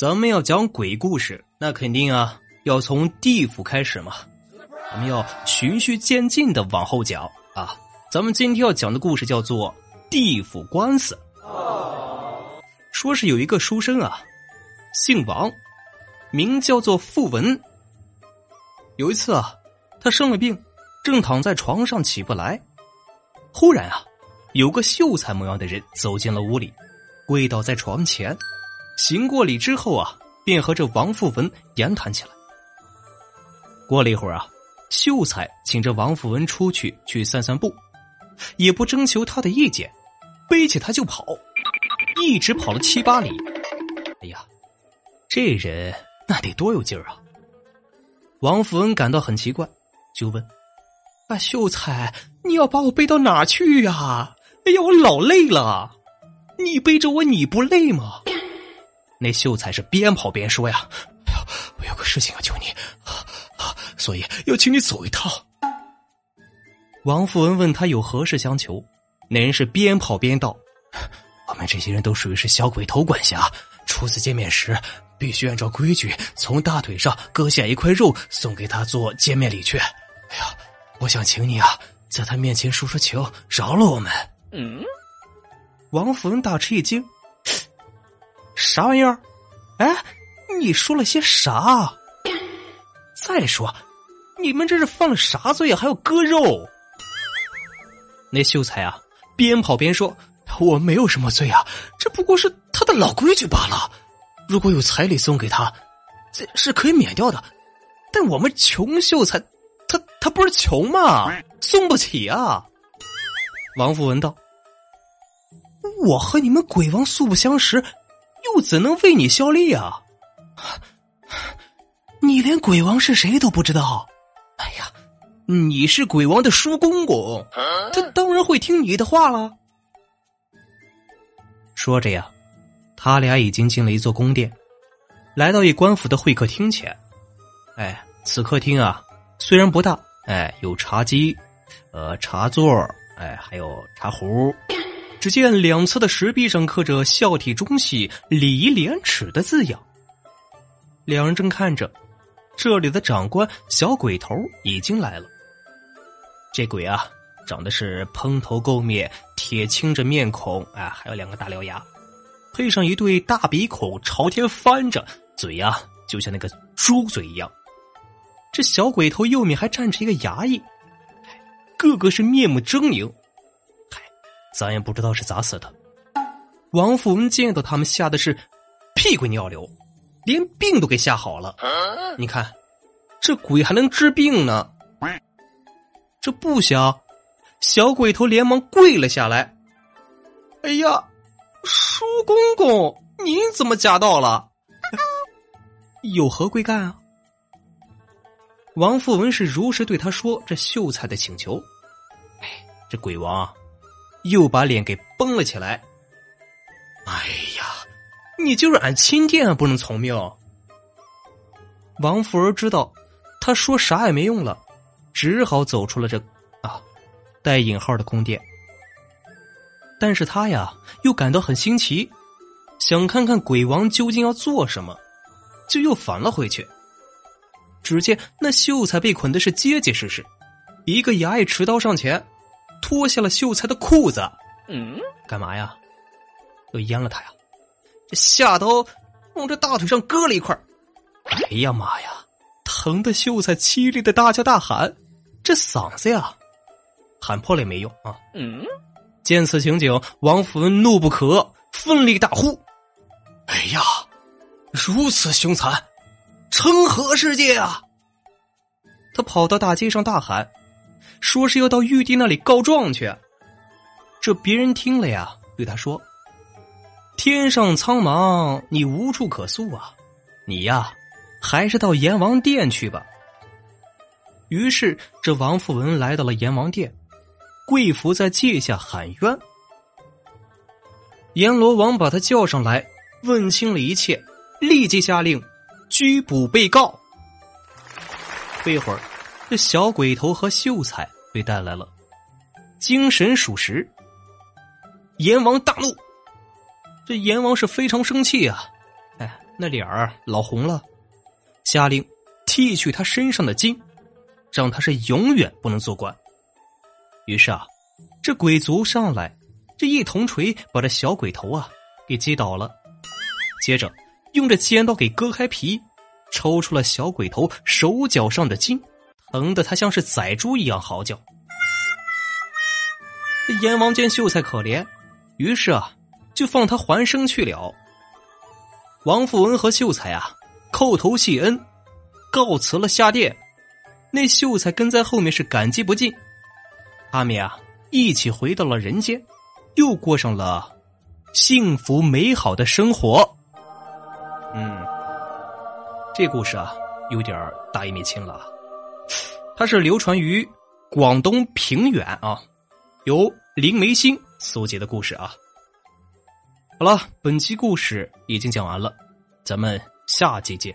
咱们要讲鬼故事，那肯定啊要从地府开始嘛。咱们要循序渐进的往后讲啊。咱们今天要讲的故事叫做《地府官司》。说是有一个书生啊，姓王，名叫做傅文。有一次啊，他生了病，正躺在床上起不来，忽然啊，有个秀才模样的人走进了屋里，跪倒在床前。行过礼之后啊，便和这王富文言谈起来。过了一会儿啊，秀才请着王富文出去去散散步，也不征求他的意见，背起他就跑，一直跑了七八里。哎呀，这人那得多有劲儿啊！王富文感到很奇怪，就问：“啊，秀才，你要把我背到哪去呀？哎呀，我老累了，你背着我你不累吗？”那秀才是边跑边说呀：“哎呀，我有个事情要求你，所以要请你走一趟。”王富文问他有何事相求，那人是边跑边道：“我们这些人都属于是小鬼头管辖，初次见面时必须按照规矩从大腿上割下一块肉送给他做见面礼去。哎呀，我想请你啊，在他面前说说情，饶了我们。”嗯，王富文大吃一惊。啥玩意儿？哎，你说了些啥？再说，你们这是犯了啥罪啊？还要割肉？那秀才啊，边跑边说：“我没有什么罪啊，这不过是他的老规矩罢了。如果有彩礼送给他，这是可以免掉的。但我们穷秀才，他他不是穷吗？送不起啊。”王富文道：“我和你们鬼王素不相识。”又怎能为你效力啊？你连鬼王是谁都不知道？哎呀，你是鬼王的叔公公，他当然会听你的话了。说着呀，他俩已经进了一座宫殿，来到一官府的会客厅前。哎，此客厅啊，虽然不大，哎，有茶几，呃，茶座，哎，还有茶壶。只见两侧的石壁上刻着“孝悌忠信，礼义廉耻”的字样。两人正看着，这里的长官小鬼头已经来了。这鬼啊，长得是蓬头垢面、铁青着面孔，哎，还有两个大獠牙，配上一对大鼻孔朝天翻着，嘴呀就像那个猪嘴一样。这小鬼头右面还站着一个衙役，个个是面目狰狞。咱也不知道是咋死的。王富文见到他们，吓得是屁滚尿流，连病都给吓好了。你看，这鬼还能治病呢。这不想，小鬼头连忙跪了下来。哎呀，叔公公，您怎么驾到了？有何贵干啊？王富文是如实对他说这秀才的请求。哎，这鬼王。又把脸给绷了起来。哎呀，你就是俺亲爹，不能从命。王富儿知道他说啥也没用了，只好走出了这啊带引号的宫殿。但是他呀又感到很新奇，想看看鬼王究竟要做什么，就又返了回去。只见那秀才被捆的是结结实实，一个衙役持刀上前。脱下了秀才的裤子，嗯，干嘛呀？要阉了他呀？这下刀往这大腿上割了一块哎呀妈呀！疼的秀才凄厉的大叫大喊，这嗓子呀，喊破了也没用啊！嗯，见此情景，王福文怒不可，奋力大呼：“哎呀，如此凶残，成何世界啊！”他跑到大街上大喊。说是要到玉帝那里告状去，这别人听了呀，对他说：“天上苍茫，你无处可诉啊，你呀，还是到阎王殿去吧。”于是这王富文来到了阎王殿，跪伏在阶下喊冤。阎罗王把他叫上来，问清了一切，立即下令拘捕被告。不一会儿。这小鬼头和秀才被带来了，精神属实。阎王大怒，这阎王是非常生气啊！哎，那脸儿老红了，下令剃去他身上的筋，让他是永远不能做官。于是啊，这鬼卒上来，这一铜锤把这小鬼头啊给击倒了，接着用这尖刀给割开皮，抽出了小鬼头手脚上的筋，疼得他像是宰猪一样嚎叫。阎王见秀才可怜，于是啊，就放他还生去了。王富文和秀才啊，叩头谢恩，告辞了下殿。那秀才跟在后面是感激不尽。阿米啊，一起回到了人间，又过上了幸福美好的生活。嗯，这故事啊，有点大义灭亲了。它是流传于广东平远啊。由林梅心搜集的故事啊，好了，本期故事已经讲完了，咱们下期见。